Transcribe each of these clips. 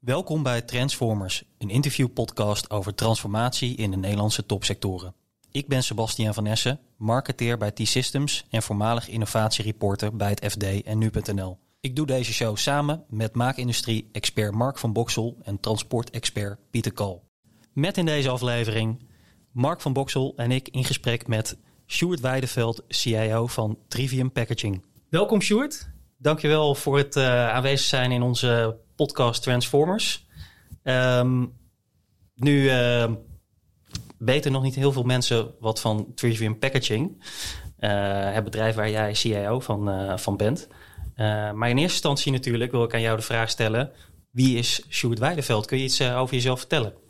Welkom bij Transformers, een interviewpodcast over transformatie in de Nederlandse topsectoren. Ik ben Sebastian van Essen, marketeer bij T-Systems en voormalig innovatiereporter bij het FD en Nu.nl. Ik doe deze show samen met maakindustrie-expert Mark van Boksel en transportexpert Pieter Kool. Met in deze aflevering Mark van Boksel en ik in gesprek met Sjoerd Weideveld, CIO van Trivium Packaging. Welkom Sjoerd. Dankjewel voor het uh, aanwezig zijn in onze podcast Transformers. Um, nu uh, weten nog niet heel veel mensen wat van Trivium Packaging. Uh, het bedrijf waar jij CIO van, van bent. maar in eerste instantie natuurlijk wil ik aan jou de vraag stellen. Wie is Sjoerd Weideveld? Kun je iets over jezelf vertellen?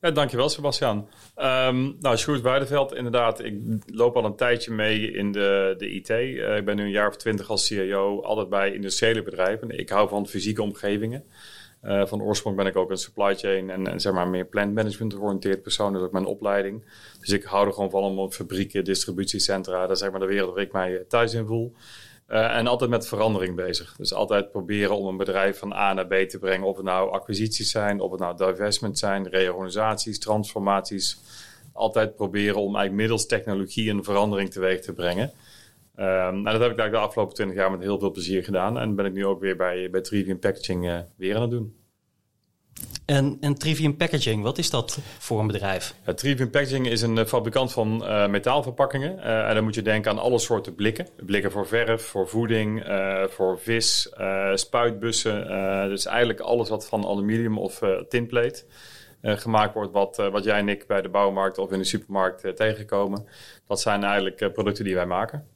Ja, dankjewel Sebastian. Um, nou, Sjoerd Weideveld, inderdaad. Ik loop al een tijdje mee in de, de IT. Uh, ik ben nu een jaar of twintig als CEO, altijd bij industriële bedrijven. Ik hou van fysieke omgevingen. Uh, van oorsprong ben ik ook een supply chain en, zeg maar meer plant management georiënteerd persoon. Dat is ook mijn opleiding. Dus ik hou er gewoon van om fabrieken, distributiecentra, dat is zeg maar de wereld waar ik mij thuis in voel. Uh, en altijd met verandering bezig. Dus altijd proberen om een bedrijf van A naar B te brengen. Of het nou acquisities zijn, of het nou divestment zijn, reorganisaties, transformaties. Altijd proberen om eigenlijk middels technologie een verandering teweeg te brengen. Uh, nou, dat heb ik eigenlijk de afgelopen 20 jaar met heel veel plezier gedaan. En ben ik nu ook weer bij, bij Trivium Packaging uh, weer aan het doen. En, en Trivium Packaging, wat is dat voor een bedrijf? Trivium Packaging is een fabrikant van uh, metaalverpakkingen. Uh, en dan moet je denken aan alle soorten blikken. Blikken voor verf, voor voeding, voor vis, spuitbussen. dus eigenlijk alles wat van aluminium of tinplate gemaakt wordt, wat, wat jij en ik bij de bouwmarkt of in de supermarkt tegenkomen. Dat zijn eigenlijk producten die wij maken.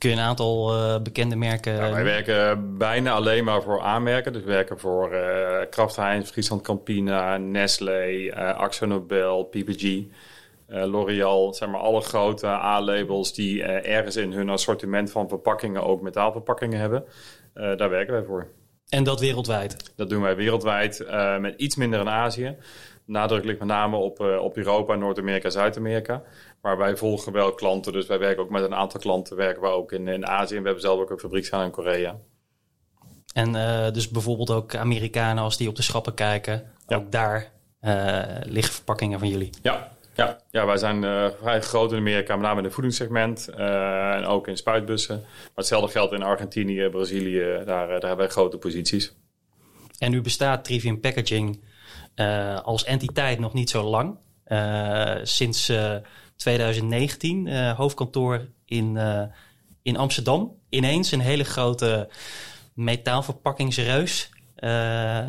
Kun je een aantal uh, bekende merken... Ja, wij werken bijna alleen maar voor aanmerken. Dus we werken voor uh, Kraft Heinz, Friesland Campina, Nestlé, uh, Axo Nobel, PPG, L'Oreal. Zeg maar alle grote A-labels die ergens in hun assortiment van verpakkingen ook metaalverpakkingen hebben. daar werken wij voor. En dat wereldwijd? Dat doen wij wereldwijd, met iets minder in Azië. Nadruk ligt met name op, op Europa, Noord-Amerika, Zuid-Amerika. Maar wij volgen wel klanten, dus wij werken ook met een aantal klanten, werken we ook in, in Azië. En we hebben zelf ook een fabriekstaan in Korea. En uh, dus bijvoorbeeld ook Amerikanen, als die op de schappen kijken, ja. ook daar uh, liggen verpakkingen van jullie. Ja, ja, ja wij zijn uh, vrij groot in Amerika, met name in het voedingssegment en ook in spuitbussen. Maar hetzelfde geldt in Argentinië, Brazilië, daar, daar hebben wij grote posities. En nu bestaat Trivium Packaging als entiteit nog niet zo lang. sinds 2019, uh, hoofdkantoor in, uh, in Amsterdam. Ineens een hele grote metaalverpakkingsreus uh,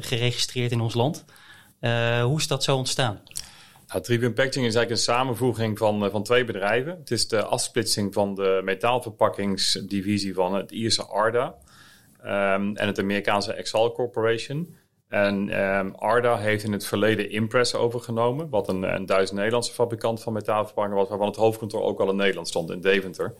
geregistreerd in ons land. hoe is dat zo ontstaan? Nou, Trivium Packaging is eigenlijk een samenvoeging van, van twee bedrijven. Het is de afsplitsing van de metaalverpakkingsdivisie van het Ierse Arda um, en het Amerikaanse Exal Corporation. En um, Arda heeft in het verleden Impress overgenomen, wat een, een Duits-Nederlandse fabrikant van metaalverpakkingen was, waarvan het hoofdkantoor ook al in Nederland stond, in Deventer.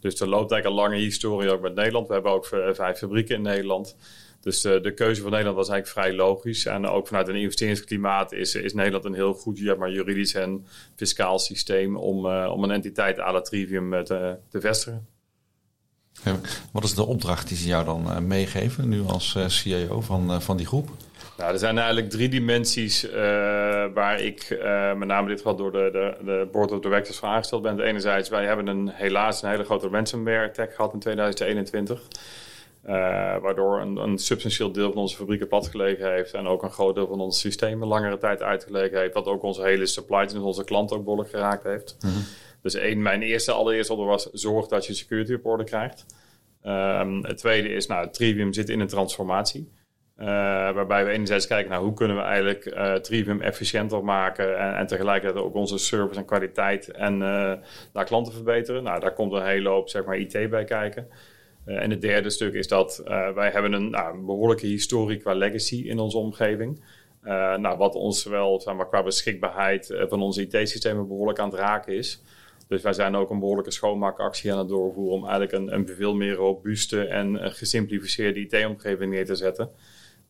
Dus er loopt eigenlijk een lange historie ook met Nederland. We hebben ook vijf fabrieken in Nederland. Dus de, de, keuze van Nederland was eigenlijk vrij logisch. En ook vanuit een investeringsklimaat is, is Nederland een heel goed maar juridisch en fiscaal systeem om, uh, om een entiteit à la Trivium te, te vestigen. Wat is de opdracht die ze jou dan meegeven, nu als CEO van, van die groep? Nou, er zijn eigenlijk drie dimensies uh, waar ik uh, met name dit geval door de, de, de board of directors van aangesteld ben. Enerzijds, wij hebben een, helaas een hele grote ransomware attack gehad in 2021. Uh, waardoor een, een, substantieel deel van onze fabrieken platgelegen heeft. En ook een groot deel van onze systemen langere tijd uitgelegen heeft. Wat ook onze hele supply chain, onze klanten ook behoorlijk geraakt heeft. Mm -hmm. Dus één, mijn eerste allereerste order was zorg dat je security op orde krijgt. Um, het tweede is, nou, Trivium zit in een transformatie. Uh, waarbij we enerzijds kijken naar hoe kunnen we eigenlijk uh, Trivium efficiënter maken en, en, tegelijkertijd ook onze service en kwaliteit en uh, naar klanten verbeteren. Nou, daar komt een hele hoop zeg maar, IT bij kijken. en het derde stuk is dat wij hebben een nou, behoorlijke historie qua legacy in onze omgeving. nou, wat ons wel zeg maar, qua beschikbaarheid van onze IT-systemen behoorlijk aan het raken is. Dus wij zijn ook een behoorlijke schoonmaakactie aan het doorvoeren om eigenlijk een, een veel meer robuuste en gesimplificeerde IT-omgeving neer te zetten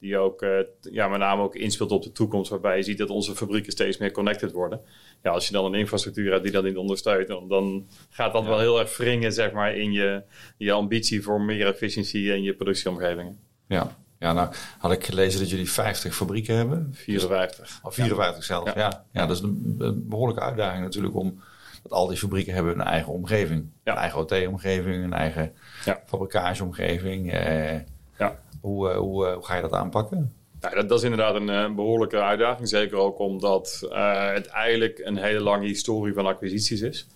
die ook uh, ja, met name ook inspeelt op de toekomst, waarbij je ziet dat onze fabrieken steeds meer connected worden. Ja, als je dan een infrastructuur hebt die dat niet ondersteunt, dan, dan gaat dat ja. wel heel erg wringen zeg maar, in je, je ambitie voor meer efficiëntie in je productieomgevingen. Ja, Ja, nou had ik gelezen dat jullie 50 fabrieken hebben. 54. Of 54 zelfs, ja. ja. ja. dat is een, een, behoorlijke uitdaging natuurlijk om... dat al die fabrieken hebben een eigen omgeving. Een eigen OT-omgeving, een eigen ja. fabrikageomgeving. Eh, ja. Hoe, hoe, hoe ga je dat aanpakken? Nou, dat, dat, is inderdaad een, een, behoorlijke uitdaging. Zeker ook omdat uh, het eigenlijk een hele lange historie van acquisities is.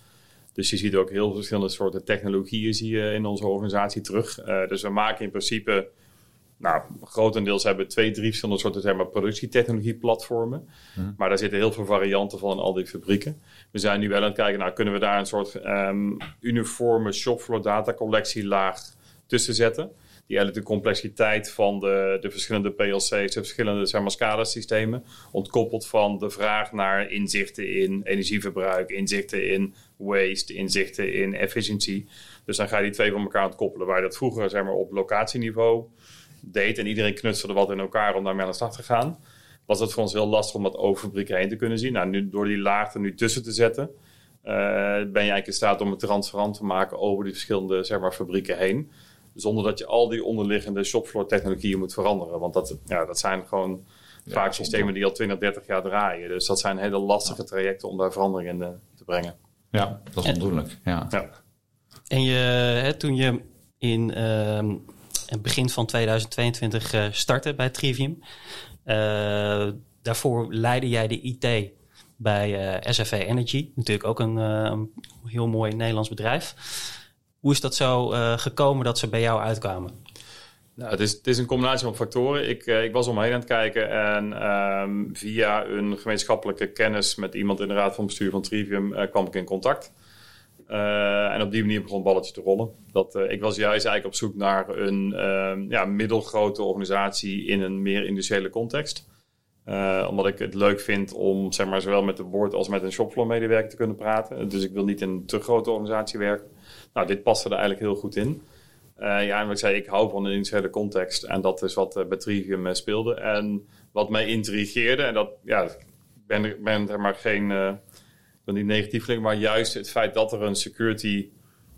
Dus je ziet ook heel verschillende soorten technologieën zie je in onze organisatie terug. Uh, dus we maken in principe, nou, grotendeels hebben we twee, drie verschillende soorten zeg maar, productietechnologieplatformen. Hmm. Maar daar zitten heel veel varianten van in al die fabrieken. We zijn nu wel aan het kijken, nou, kunnen we daar een soort um, uniforme shopfloor data collectielaag tussen zetten die eigenlijk de complexiteit van de, de verschillende PLC's, de verschillende zeg maar, SCADA-systemen, ontkoppelt van de vraag naar inzichten in energieverbruik, inzichten in waste, inzichten in efficiëntie. Dus dan ga je die twee van elkaar ontkoppelen. Waar je dat vroeger zeg maar, op locatieniveau deed en iedereen knutselde wat in elkaar om daarmee aan de slag te gaan, was het voor ons heel lastig om dat over fabrieken heen te kunnen zien. Nou, nu, door die laag er nu tussen te zetten, uh, ben je eigenlijk in staat om het transparant te maken over die verschillende zeg maar, fabrieken heen. Zonder dat je al die onderliggende shopfloor technologieën moet veranderen. Want dat, ja, dat zijn gewoon vaak systemen die al 20, 30 jaar draaien. Dus dat zijn hele lastige trajecten om daar verandering in eh, te brengen. Ja, dat is ondoenlijk. Ja. ja. En je, hè, toen je in uh, het begin van 2022 uh, startte bij Trivium, uh, daarvoor leidde jij de IT bij SFA Energy, natuurlijk ook een, een heel mooi Nederlands bedrijf. Hoe is dat zo uh, gekomen dat ze bij jou uitkwamen? Nou, het, is, het is een combinatie van factoren. Ik, uh, ik was omheen aan het kijken en um, via een gemeenschappelijke kennis met iemand in de raad van bestuur van Trivium uh, kwam ik in contact. en op die manier begon het balletje te rollen. Dat, ik was juist eigenlijk op zoek naar een ehm, ja, middelgrote organisatie in een meer industriële context. Omdat ik het leuk vind om zeg maar, zowel met de board als met een shopfloor medewerker te kunnen praten. Dus ik wil niet in een te grote organisatie werken. Nou, dit paste er eigenlijk heel goed in. Uh, ja, en ik zei, ik hou van een industriële context. En dat is wat uh, bij Trivium uh, speelde. En wat mij intrigeerde, en dat, ja, ik ben, ben er maar geen, wil niet negatief klinken, maar juist het feit dat er een security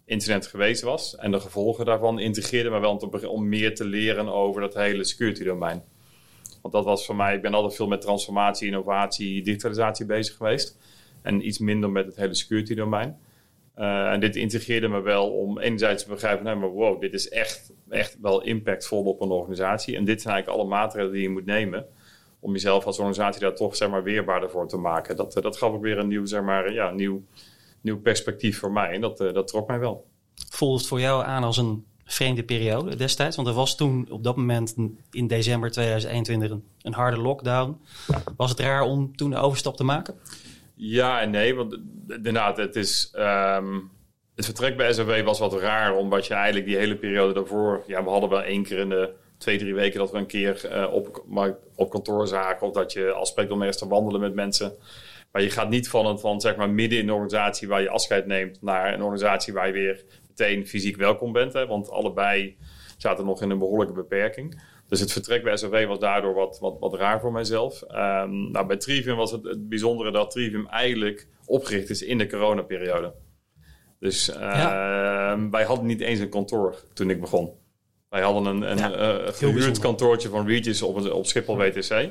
incident geweest was. En de gevolgen daarvan integreerde me wel om meer te leren over dat hele security domein. Want dat was voor mij, ik ben altijd veel met transformatie, innovatie, digitalisatie bezig geweest. En iets minder met het hele security domein. Uh, en dit integreerde me wel om enerzijds te begrijpen, nee, maar wow, dit is echt, echt wel impactvol op een organisatie. En dit zijn eigenlijk alle maatregelen die je moet nemen om jezelf als organisatie daar toch zeg maar, weerbaarder voor te maken. Dat, eh, dat gaf ook weer een nieuw, zeg maar, ja, nieuw, nieuw perspectief voor mij. En dat, uh, dat trok mij wel. Voelt het voor jou aan als een vreemde periode destijds? Want er was toen op dat moment in december 2021 een, harde lockdown. Was het raar om toen de overstap te maken? Ja en nee, want inderdaad, het is... Um, het vertrek bij SAW was wat raar, omdat je eigenlijk die hele periode daarvoor... Ja, we hadden wel één keer in de twee, drie weken dat we een keer uh, op, op kantoor zagen... of dat je eerst te wandelen met mensen... Maar je gaat niet van, een, van zeg maar midden in een organisatie waar je afscheid neemt... naar een organisatie waar je weer meteen fysiek welkom bent. Hè? Want allebei zaten nog in een behoorlijke beperking. Dus het vertrek bij SOV was daardoor wat, wat, wat raar voor mijzelf. Um, nou, bij Trivium was het, het bijzondere dat Trivium eigenlijk opgericht is in de coronaperiode. Dus uh, wij hadden niet eens een kantoor toen ik begon. Wij hadden een, een ja, uh, gehuurd kantoortje van Regis op, op Schiphol WTC.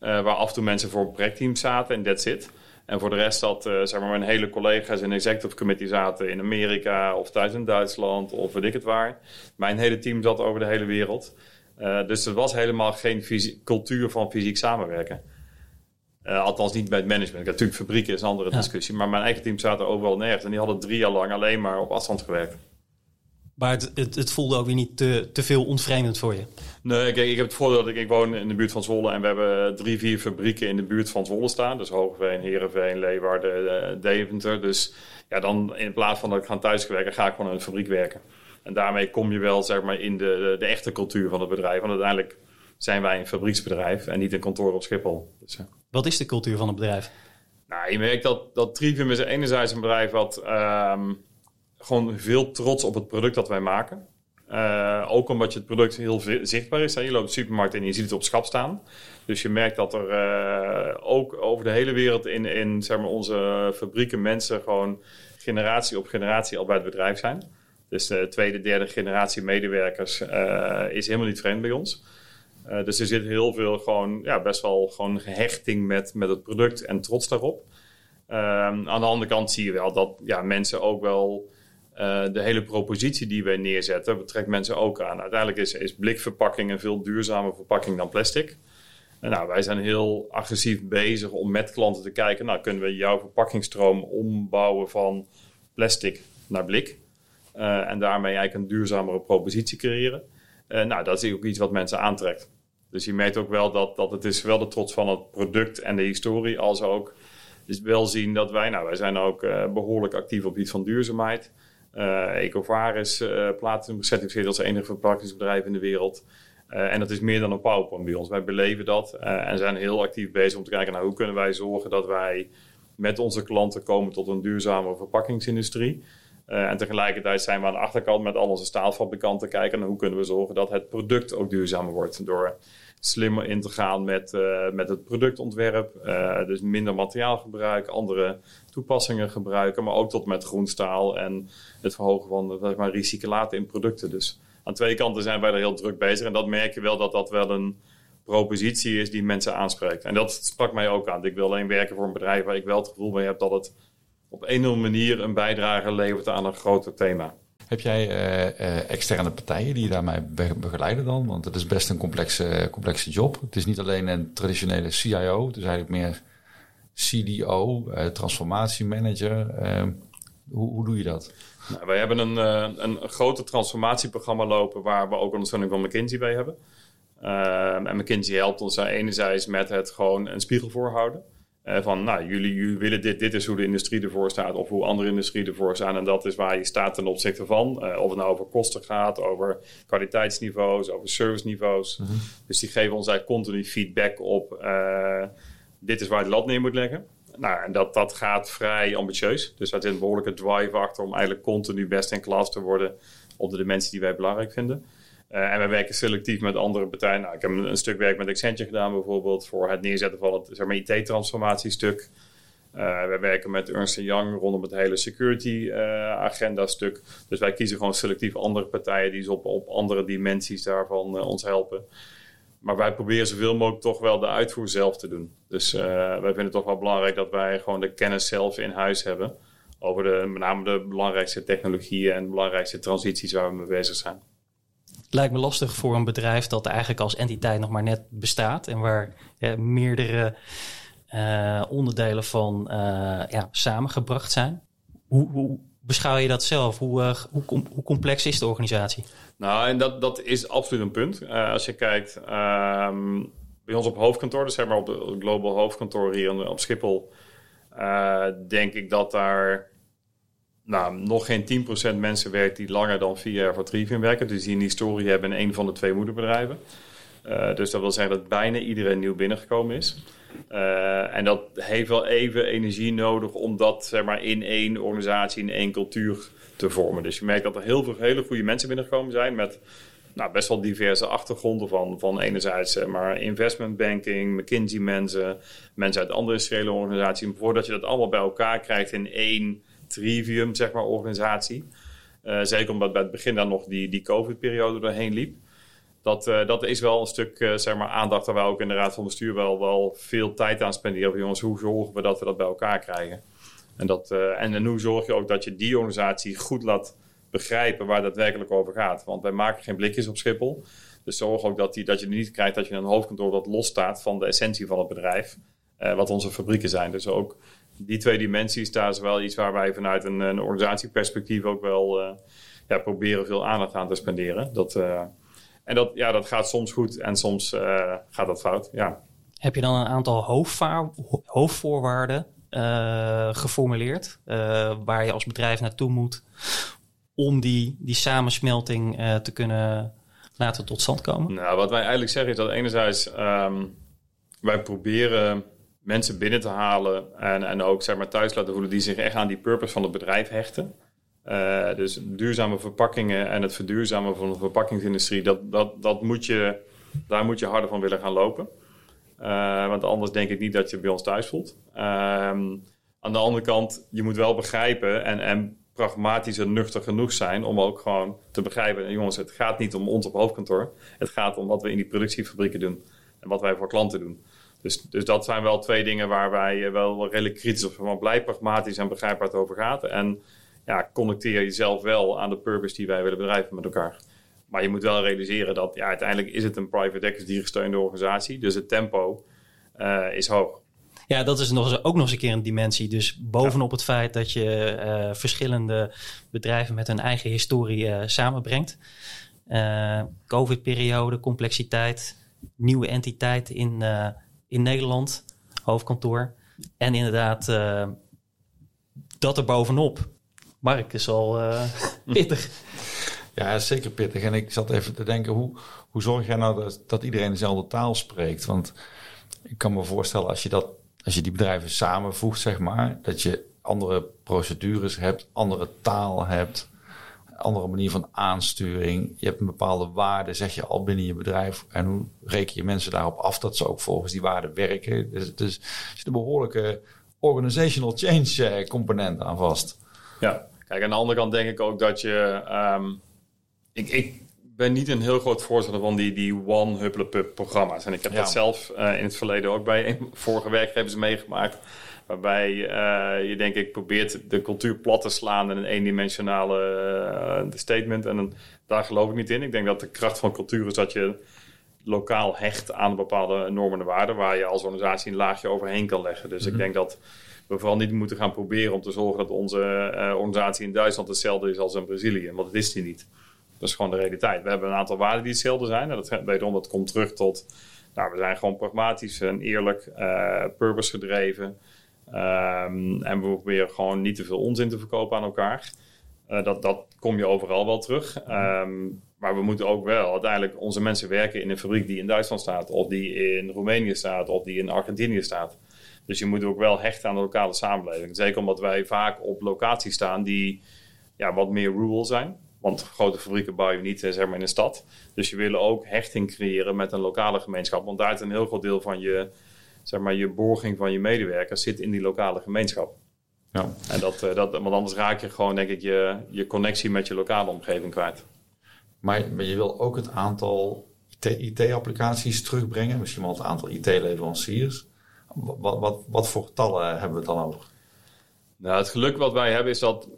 Uh, waar af en toe mensen voor projectteams zaten en that's it. En voor de rest zat uh, zeg maar mijn hele collega's in executive committee zaten in Amerika of thuis in Duitsland of weet ik het waar. Mijn hele team zat over de hele wereld. Uh, dus er was helemaal geen cultuur van fysiek samenwerken. Uh, althans niet bij het management. Natuurlijk, fabrieken is een andere discussie. Maar mijn eigen team zaten overal nergens. En die hadden drie jaar lang alleen maar op afstand gewerkt. Maar het, het, het, voelde ook weer niet te, te veel ontvreemdend voor je? Nee, kijk, ik heb het voordeel dat ik, ik woon in de buurt van Zwolle. En we hebben drie, vier fabrieken in de buurt van Zwolle staan. Dus Hoogveen, Heerenveen, Leeuwarden, uh, Deventer. Dus ja, dan in plaats van dat ik ga thuiswerken, ga ik gewoon in een fabriek werken. En daarmee kom je wel zeg maar, in de, de, echte cultuur van het bedrijf. Want uiteindelijk zijn wij een fabrieksbedrijf en niet een kantoor op Schiphol. Dus, ja. Wat is de cultuur van het bedrijf? Nou, je merkt dat, dat Trivium is enerzijds een bedrijf wat um, gewoon veel trots op het product dat wij maken. Uh, ook omdat je het product heel zichtbaar is. Je loopt de supermarkt en je ziet het op schap staan. Dus je merkt dat er uh, ook over de hele wereld in, in zeg maar, onze fabrieken mensen gewoon generatie op generatie al bij het bedrijf zijn. Dus de tweede, derde generatie medewerkers uh, is helemaal niet vreemd bij ons. dus er zit heel veel gewoon, ja, best wel gewoon gehechting met, met het product en trots daarop. Ehm, aan de andere kant zie je wel dat ja, mensen ook wel de hele propositie die wij neerzetten, betrekt mensen ook aan. Uiteindelijk is, is blikverpakking een veel duurzamer verpakking dan plastic. Nou, wij zijn heel agressief bezig om met klanten te kijken, nou, kunnen we jouw verpakkingsstroom ombouwen van plastic naar blik? Uh, en daarmee eigenlijk een duurzamere propositie creëren. Uh, nou, dat is ook iets wat mensen aantrekt. Dus je merkt ook wel dat, dat het is wel de trots van het product en de historie, als ook dus wel zien dat wij, nou, wij zijn ook behoorlijk actief op iets van duurzaamheid. Ecovaris uh, Platinum gecertificeerd als enige verpakkingsbedrijf in de wereld. en dat is meer dan een PowerPoint bij ons. Wij beleven dat en zijn heel actief bezig om te kijken naar hoe kunnen wij zorgen dat wij met onze klanten komen tot een duurzame verpakkingsindustrie. Uh, en tegelijkertijd zijn we aan de achterkant met al onze staalfabrikanten kijken naar hoe kunnen we zorgen dat het product ook duurzamer wordt. Door slimmer in te gaan met, uh, met het productontwerp. Uh, dus minder materiaalgebruik, andere toepassingen gebruiken, maar ook tot met groenstaal en het verhogen van zeg maar, recyclaten in producten. Dus aan twee kanten zijn wij er heel druk bezig. En dat merk je wel dat dat wel een propositie is die mensen aanspreekt. En dat sprak mij ook aan. Ik wil alleen werken voor een bedrijf waar ik wel het gevoel bij heb dat het op een of andere manier een bijdrage levert aan een groter thema. Heb jij uh, externe partijen die je daarmee begeleiden dan? Want het is best een complexe, complexe job. Het is niet alleen een traditionele CIO, het is eigenlijk meer CDO, eh, transformatiemanager. Hoe, hoe doe je dat? Nou, wij hebben een, een grote transformatieprogramma lopen waar we ook ondersteuning van McKinsey bij hebben. Ehm, en McKinsey helpt ons enerzijds met het gewoon een spiegel voorhouden. Uh, van, nou, jullie, jullie, willen dit, dit is hoe de industrie ervoor staat, of hoe andere industrie ervoor staan. En dat is waar je staat ten opzichte van. Uh, of het nou over kosten gaat, over kwaliteitsniveaus, over serviceniveaus. Mm Dus die geven ons eigenlijk continu feedback op, uh, dit is waar je lat neer moet leggen. Nou, en dat, dat gaat vrij ambitieus. Dus daar zit een behoorlijke drive achter om eigenlijk continu best in klas te worden op de dimensie die wij belangrijk vinden. Uh, en we werken selectief met andere partijen. Nou, ik heb een, stuk werk met Accenture gedaan bijvoorbeeld voor het neerzetten van het zeg maar, IT-transformatiestuk. Uh, we werken met Ernst Young rondom het hele security uh, agenda stuk. Dus wij kiezen gewoon selectief andere partijen die op, op andere dimensies daarvan ons helpen. Maar wij proberen zoveel mogelijk toch wel de uitvoer zelf te doen. Dus wij vinden het toch wel belangrijk dat wij gewoon de kennis zelf in huis hebben. Over de, met name de belangrijkste technologieën en de belangrijkste transities waar we mee bezig zijn lijkt me lastig voor een bedrijf dat eigenlijk als entiteit nog maar net bestaat en waar meerdere uh, onderdelen van uh, ja, samengebracht zijn. Hoe, hoe, beschouw je dat zelf? Hoe, uh, hoe, hoe, complex is de organisatie? Nou, en dat, dat is absoluut een punt. als je kijkt um, bij ons op hoofdkantoor, dus zeg maar op het global hoofdkantoor hier op Schiphol, denk ik dat daar nou, nog geen 10% mensen werkt die langer dan vier jaar voor Trivium werken. Dus die een historie hebben in een van de twee moederbedrijven. Uh, dus dat wil zeggen dat bijna iedereen nieuw binnengekomen is. Uh, en dat heeft wel even energie nodig om dat zeg maar, in één organisatie, in één cultuur te vormen. Dus je merkt dat er heel veel hele goede mensen binnengekomen zijn met nou, best wel diverse achtergronden van, van enerzijds maar, investment banking, McKinsey mensen, mensen uit andere industriële organisaties. Voordat je dat allemaal bij elkaar krijgt in één trivium, zeg maar, organisatie. Uh, zeker omdat bij het begin dan nog die, die COVID-periode doorheen liep. Dat, uh, dat is wel een stuk uh, zeg maar, aandacht waar wij ook in de Raad van Bestuur wel, wel veel tijd aan spenderen. Jongens, hoe zorgen we dat we dat bij elkaar krijgen? En, dat, en, en hoe zorg je ook dat je die organisatie goed laat begrijpen waar dat werkelijk over gaat? Want wij maken geen blikjes op Schiphol. Dus zorg ook dat, die, dat je niet krijgt dat je een hoofdkantoor dat losstaat van de essentie van het bedrijf. wat onze fabrieken zijn. Dus ook die twee dimensies, daar is wel iets waar wij vanuit een, een organisatieperspectief ook wel uh, ja, proberen veel aandacht aan te spenderen. Dat, uh, en dat, ja, dat gaat soms goed en soms uh, gaat dat fout. Ja. Heb je dan een aantal hoofdvoorwaarden geformuleerd waar je als bedrijf naartoe moet om die, die samensmelting te kunnen laten tot stand komen? Nou, wat wij eigenlijk zeggen is dat enerzijds um, wij proberen mensen binnen te halen en, en ook zeg maar, thuis laten voelen die zich echt aan die purpose van het bedrijf hechten. Uh, dus duurzame verpakkingen en het verduurzamen van de verpakkingsindustrie, dat, dat, dat moet je, daar moet je harder van willen gaan lopen. Uh, want anders denk ik niet dat je bij ons thuis voelt. Uh, aan de andere kant, je moet wel begrijpen en, en pragmatisch en nuchter genoeg zijn om ook gewoon te begrijpen, jongens, het gaat niet om ons op hoofdkantoor. Het gaat om wat we in die productiefabrieken doen en wat wij voor klanten doen. Dus, dus dat zijn wel twee dingen waar wij eh, wel redelijk kritisch op zijn. Want blijf pragmatisch en begrijp waar het over gaat. En ja, connecteer jezelf wel aan de purpose die wij willen bedrijven met elkaar. Maar je moet wel realiseren dat ja, uiteindelijk is het een private equity gesteunde organisatie. Dus het tempo uh, is hoog. Ja, dat is nog, ook nog eens een keer een dimensie. Dus bovenop het feit dat je uh, verschillende bedrijven met hun eigen historie uh, samenbrengt. Covid-periode, complexiteit, nieuwe entiteit in, in Nederland, hoofdkantoor. En inderdaad, dat er bovenop. Mark is al pittig. Ja, zeker pittig. En ik zat even te denken, hoe, hoe zorg jij nou dat, dat iedereen dezelfde taal spreekt? Want ik kan me voorstellen, als je, dat, als je die bedrijven samenvoegt, zeg maar, dat je andere procedures hebt, andere taal hebt, andere manier van aansturing. Je hebt een bepaalde waarde, zeg je al binnen je bedrijf. En hoe reken je mensen daarop af dat ze ook volgens die waarden werken? Dus, dus er zit een behoorlijke organizational change eh, component aan vast. Ja, kijk, aan de andere kant denk ik ook dat je. Um, ik, ik ben niet een heel groot voorstander van die, die one hupplepup programma's. En ik heb dat zelf uh, in het verleden ook bij vorige werkgevers meegemaakt. Waarbij uh, je denk ik probeert de cultuur plat te slaan in een eendimensionale uh, statement. En daar geloof ik niet in. Ik denk dat de kracht van cultuur is dat je lokaal hecht aan bepaalde normen en waarden. Waar je als organisatie een laagje overheen kan leggen. Dus ik mhm. denk dat we vooral niet moeten gaan proberen om te zorgen dat onze organisatie in Duitsland hetzelfde is als in Brazilië. Want dat is die niet. Dat is gewoon de realiteit. We hebben een aantal waarden die hetzelfde zijn. En dat, wederom, dat komt terug tot... Nou, we zijn gewoon pragmatisch en eerlijk, purpose gedreven. Um, en we proberen gewoon niet te veel onzin te verkopen aan elkaar. Uh, dat, dat kom je overal wel terug. Um, maar we moeten ook wel uiteindelijk onze mensen werken in een fabriek die in Duitsland staat, of die in Roemenië staat, of die in Argentinië staat. Dus je moet ook wel hechten aan de lokale samenleving. Zeker omdat wij vaak op locaties staan die ja, wat meer rural zijn. Want grote fabrieken bouw je niet eh, zeg maar, in een stad. Dus je wil ook hechting creëren met een lokale gemeenschap. Want daar is een heel groot deel van je, zeg maar, je borging van je medewerkers zit in die lokale gemeenschap. Ja. En dat, eh, dat, want anders raak je gewoon, denk ik, je, je connectie met je lokale omgeving kwijt. Maar, maar je wil ook het aantal IT-applicaties terugbrengen, misschien wel het aantal IT-leveranciers. Wat, wat, wat voor getallen hebben we het dan over? Nou, het geluk wat wij hebben is dat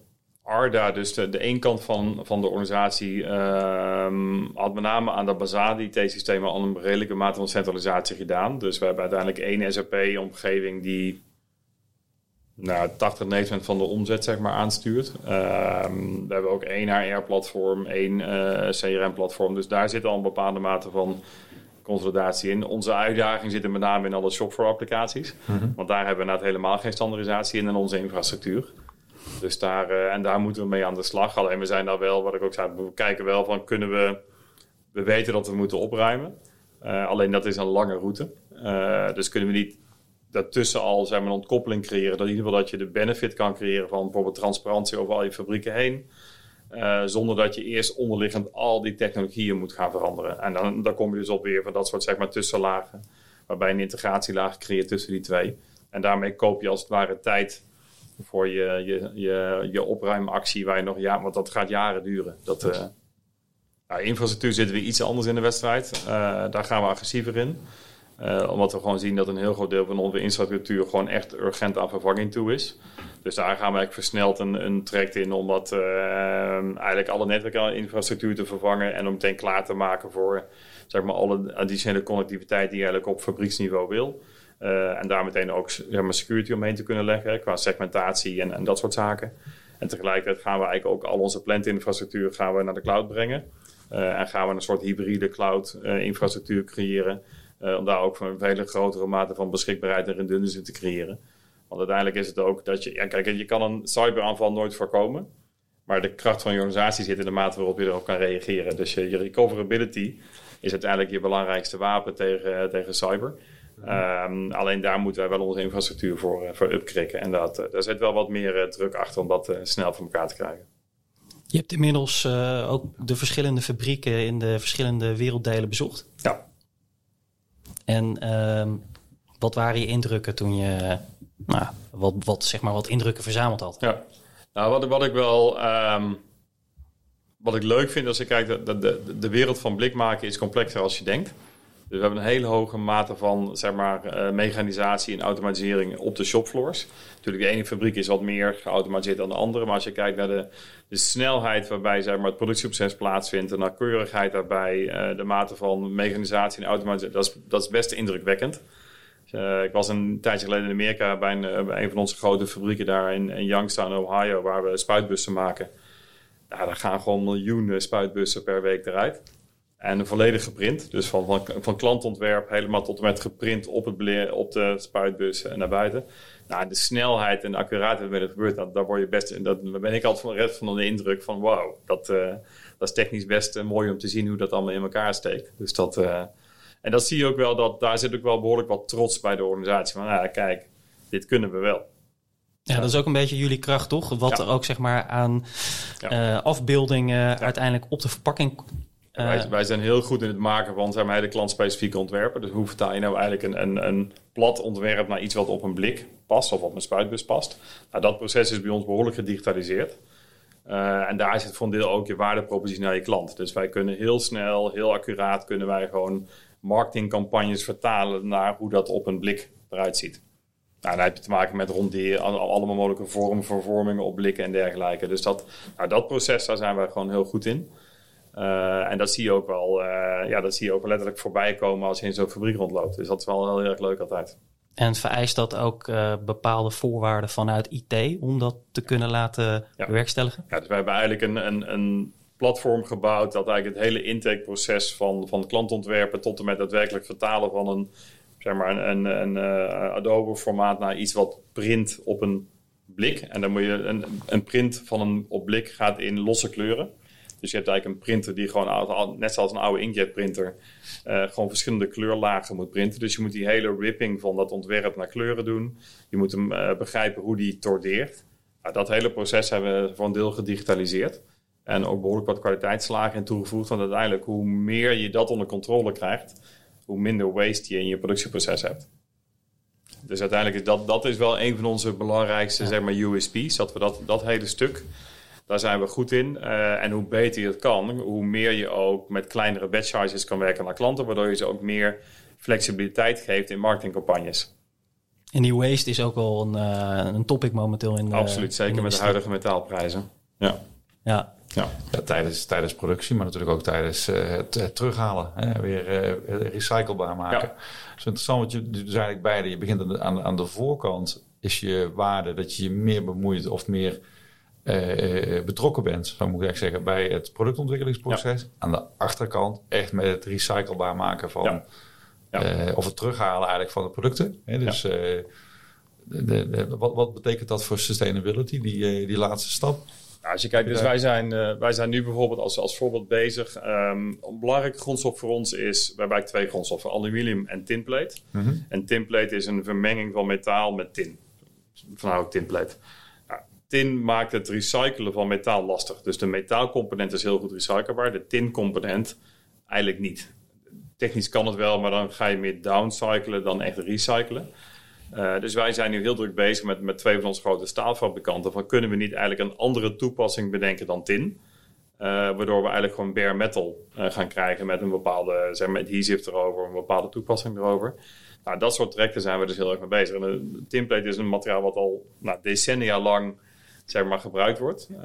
Arda, dus de, de een kant van, van de organisatie, ehm, had met name aan dat basale IT-systeem al een redelijke mate van centralisatie gedaan. Dus we hebben uiteindelijk één SAP-omgeving die nou, 80, 90 van de omzet zeg maar, aanstuurt. Ehm, we hebben ook één HR-platform, één uh, eh, CRM-platform. Dus daar zit al een bepaalde mate van consolidatie in. Onze uitdaging zit er met name in alle software-applicaties. Mhm. Want daar hebben we inderdaad helemaal geen standaardisatie in in onze infrastructuur. Dus daar, uh, en daar moeten we mee aan de slag. Alleen we zijn daar wel, wat ik ook zei, we kijken wel van kunnen we, we weten dat we moeten opruimen. Uh, alleen dat is een lange route. Uh, dus kunnen we niet daartussen al maar, een ontkoppeling creëren. Dat in ieder geval dat je de benefit kan creëren van bijvoorbeeld transparantie over al je fabrieken heen. zonder dat je eerst onderliggend al die technologieën moet gaan veranderen. En dan, dan kom je dus op weer van dat soort zeg maar, tussenlagen. Waarbij een integratielaag creëert tussen die twee. En daarmee koop je als het ware tijd voor je, je, je, je opruimactie, waar je nog ja, want dat gaat jaren duren. Dat, uh, infrastructuur zitten we iets anders in de wedstrijd. Uh, daar gaan we agressiever in. Uh, omdat we gewoon zien dat een heel groot deel van onze infrastructuur gewoon echt urgent aan vervanging toe is. Dus daar gaan we eigenlijk versneld een, een traject in om dat, eigenlijk alle netwerkinfrastructuur te vervangen en om meteen klaar te maken voor zeg maar, alle additionele connectiviteit die je eigenlijk op fabrieksniveau wil. Uh, en daar meteen ook zeg security omheen te kunnen leggen qua segmentatie en, en, dat soort zaken. En tegelijkertijd gaan we eigenlijk ook al onze plant-infrastructuur gaan we naar de cloud brengen. Uh, en gaan we een soort hybride cloud-infrastructuur creëren. Uh, om daar ook een veel grotere mate van beschikbaarheid en redundancy te creëren. Want uiteindelijk is het ook dat je... Kijk, je kan een cyberaanval nooit voorkomen. Maar de kracht van je organisatie zit in de mate waarop je erop kan reageren. Dus je, je recoverability is uiteindelijk je belangrijkste wapen tegen, tegen cyber. Um, alleen daar moeten wij wel onze infrastructuur voor, uh, voor upkrikken. En dat, uh, daar zit wel wat meer uh, druk achter om dat snel voor elkaar te krijgen. Je hebt inmiddels ook de verschillende fabrieken in de verschillende werelddelen bezocht. Ja. En um, wat waren je indrukken toen je nou, wat, wat, zeg maar, wat indrukken verzameld had? Ja. Nou, wat, wat ik wel... Ehm, wat ik leuk vind als je kijkt, de, de, de wereld van blik maken is complexer als je denkt. Dus we hebben een hele hoge mate van zeg maar, uh, mechanisatie en automatisering op de shopfloors. Natuurlijk, de ene fabriek is wat meer geautomatiseerd dan de andere. Maar als je kijkt naar de, de snelheid waarbij zeg maar, het productieproces plaatsvindt, de nauwkeurigheid daarbij, uh, de mate van mechanisatie en automatisering, dat is, dat is best indrukwekkend. Uh, ik was een tijdje geleden in Amerika bij een, van onze grote fabrieken daar in, in Youngstown, Ohio, waar we spuitbussen maken. Daar gaan gewoon miljoenen spuitbussen per week eruit. En een volledige print. Dus van, van, van klantontwerp helemaal tot en met geprint op, het op de spuitbus en naar buiten. Nou, de snelheid en de accuraatheid waarmee dat gebeurt, dat, daar, word je best, dat, daar ben ik altijd van, red van de indruk van wow, dat, uh, dat is technisch best uh, mooi om te zien hoe dat allemaal in elkaar steekt. Dus dat, uh, en dat zie je ook wel, dat, daar zit ook wel behoorlijk wat trots bij de organisatie. Van ja, kijk, dit kunnen we wel. Ja, dat is ook een beetje jullie kracht, toch? Wat er ook zeg maar aan ja. afbeeldingen uiteindelijk op de verpakking wij, wij, zijn heel goed in het maken van zeg maar, hele klantspecifieke ontwerpen. Dus hoe vertaal je nou eigenlijk een, een, een plat ontwerp naar iets wat op een blik past of op een spuitbus past? Nou, dat proces is bij ons behoorlijk gedigitaliseerd. Uh, en daar zit voor een deel ook je waardepropositie naar je klant. Dus wij kunnen heel snel, heel accuraat, kunnen wij gewoon marketingcampagnes vertalen naar hoe dat op een blik eruit ziet. Nou, dan heb je te maken met ronderen, allemaal mogelijke vormen, vervormingen op blikken en dergelijke. Dus dat, nou, dat proces, daar zijn wij gewoon heel goed in. Uh, en dat zie je ook wel, uh, ja, dat zie je ook letterlijk voorbij komen als je in zo'n fabriek rondloopt. Dus dat is wel heel erg leuk altijd. En vereist dat ook uh, bepaalde voorwaarden vanuit IT om dat te kunnen laten ja. bewerkstelligen? Ja, dus wij hebben eigenlijk een, een, een platform gebouwd dat eigenlijk het hele intakeproces van, van klantontwerpen tot en met daadwerkelijk vertalen van een, zeg maar een, een, een Adobe formaat naar iets wat print op een blik. En dan moet je een, een print van een op blik gaat in losse kleuren. Dus je hebt eigenlijk een printer die gewoon, net zoals een oude inkjet printer, uh, gewoon verschillende kleurlagen moet printen. Dus je moet die hele ripping van dat ontwerp naar kleuren doen. Je moet hem uh, begrijpen hoe die tordeert. Nou, dat hele proces hebben we voor een deel gedigitaliseerd. En ook behoorlijk wat kwaliteitslagen in toegevoegd. Want uiteindelijk, hoe meer je dat onder controle krijgt, hoe minder waste je in je productieproces hebt. Dus uiteindelijk is dat, dat is wel een van onze belangrijkste zeg maar, USP's. Dat we dat, dat hele stuk daar zijn we goed in. Uh, en hoe beter je het kan, hoe meer je ook met kleinere batch sizes kan werken naar klanten, waardoor je ze ook meer flexibiliteit geeft in marketingcampagnes. En die waste is ook wel een, uh, een topic momenteel in de, Absoluut, zeker met de huidige metaalprijzen. Ja. Ja. Ja. ja, tijdens, tijdens productie, maar natuurlijk ook tijdens uh, het, het, terughalen. Hè, weer recyclebaar maken. Ja. Dus interessant, want je dus eigenlijk beide. Je begint aan de, aan, aan de voorkant is je waarde dat je je meer bemoeit of meer uh, betrokken bent, zo moet ik eigenlijk zeggen, bij het productontwikkelingsproces. Aan de achterkant echt met het recyclebaar maken van, ja. Ja. Uh, of het terughalen eigenlijk van de producten. Hè? Dus de, de, wat, wat, betekent dat voor sustainability, die, die laatste stap? Nou, als je kijkt, dus wij zijn, wij zijn nu bijvoorbeeld als, als voorbeeld bezig. Um, een belangrijke grondstof voor ons is, wij hebben twee grondstoffen, aluminium en tinplate. Mm -hmm. En tinplate is een vermenging van metaal met tin. Vandaar ook tinplate tin maakt het recyclen van metaal lastig. Dus de metaalcomponent is heel goed recyclebaar, de tincomponent eigenlijk niet. Technisch kan het wel, maar dan ga je meer downcyclen dan echt recyclen. Uh, dus wij zijn nu heel druk bezig met, met twee van onze grote staalfabrikanten. Van kunnen we niet eigenlijk een andere toepassing bedenken dan tin? Uh, waardoor we eigenlijk gewoon bare metal uh, gaan krijgen met een bepaalde zeg maar, adhesive erover, een bepaalde toepassing erover. Nou, dat soort trajecten zijn we dus heel erg mee bezig. En een tinplate is een materiaal wat al nou, decennia lang zeg maar, gebruikt wordt. Uh,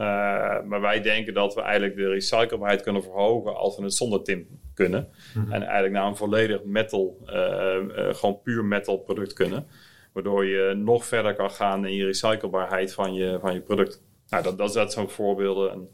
maar wij denken dat we eigenlijk de recyclebaarheid kunnen verhogen als we het zonder tin kunnen. Mm -hmm. En eigenlijk naar een volledig metal, uh, uh, gewoon puur metal product kunnen. Waardoor je nog verder kan gaan in je recyclebaarheid van je, van je product. Nou, dat, dat, dat zijn voorbeelden. Een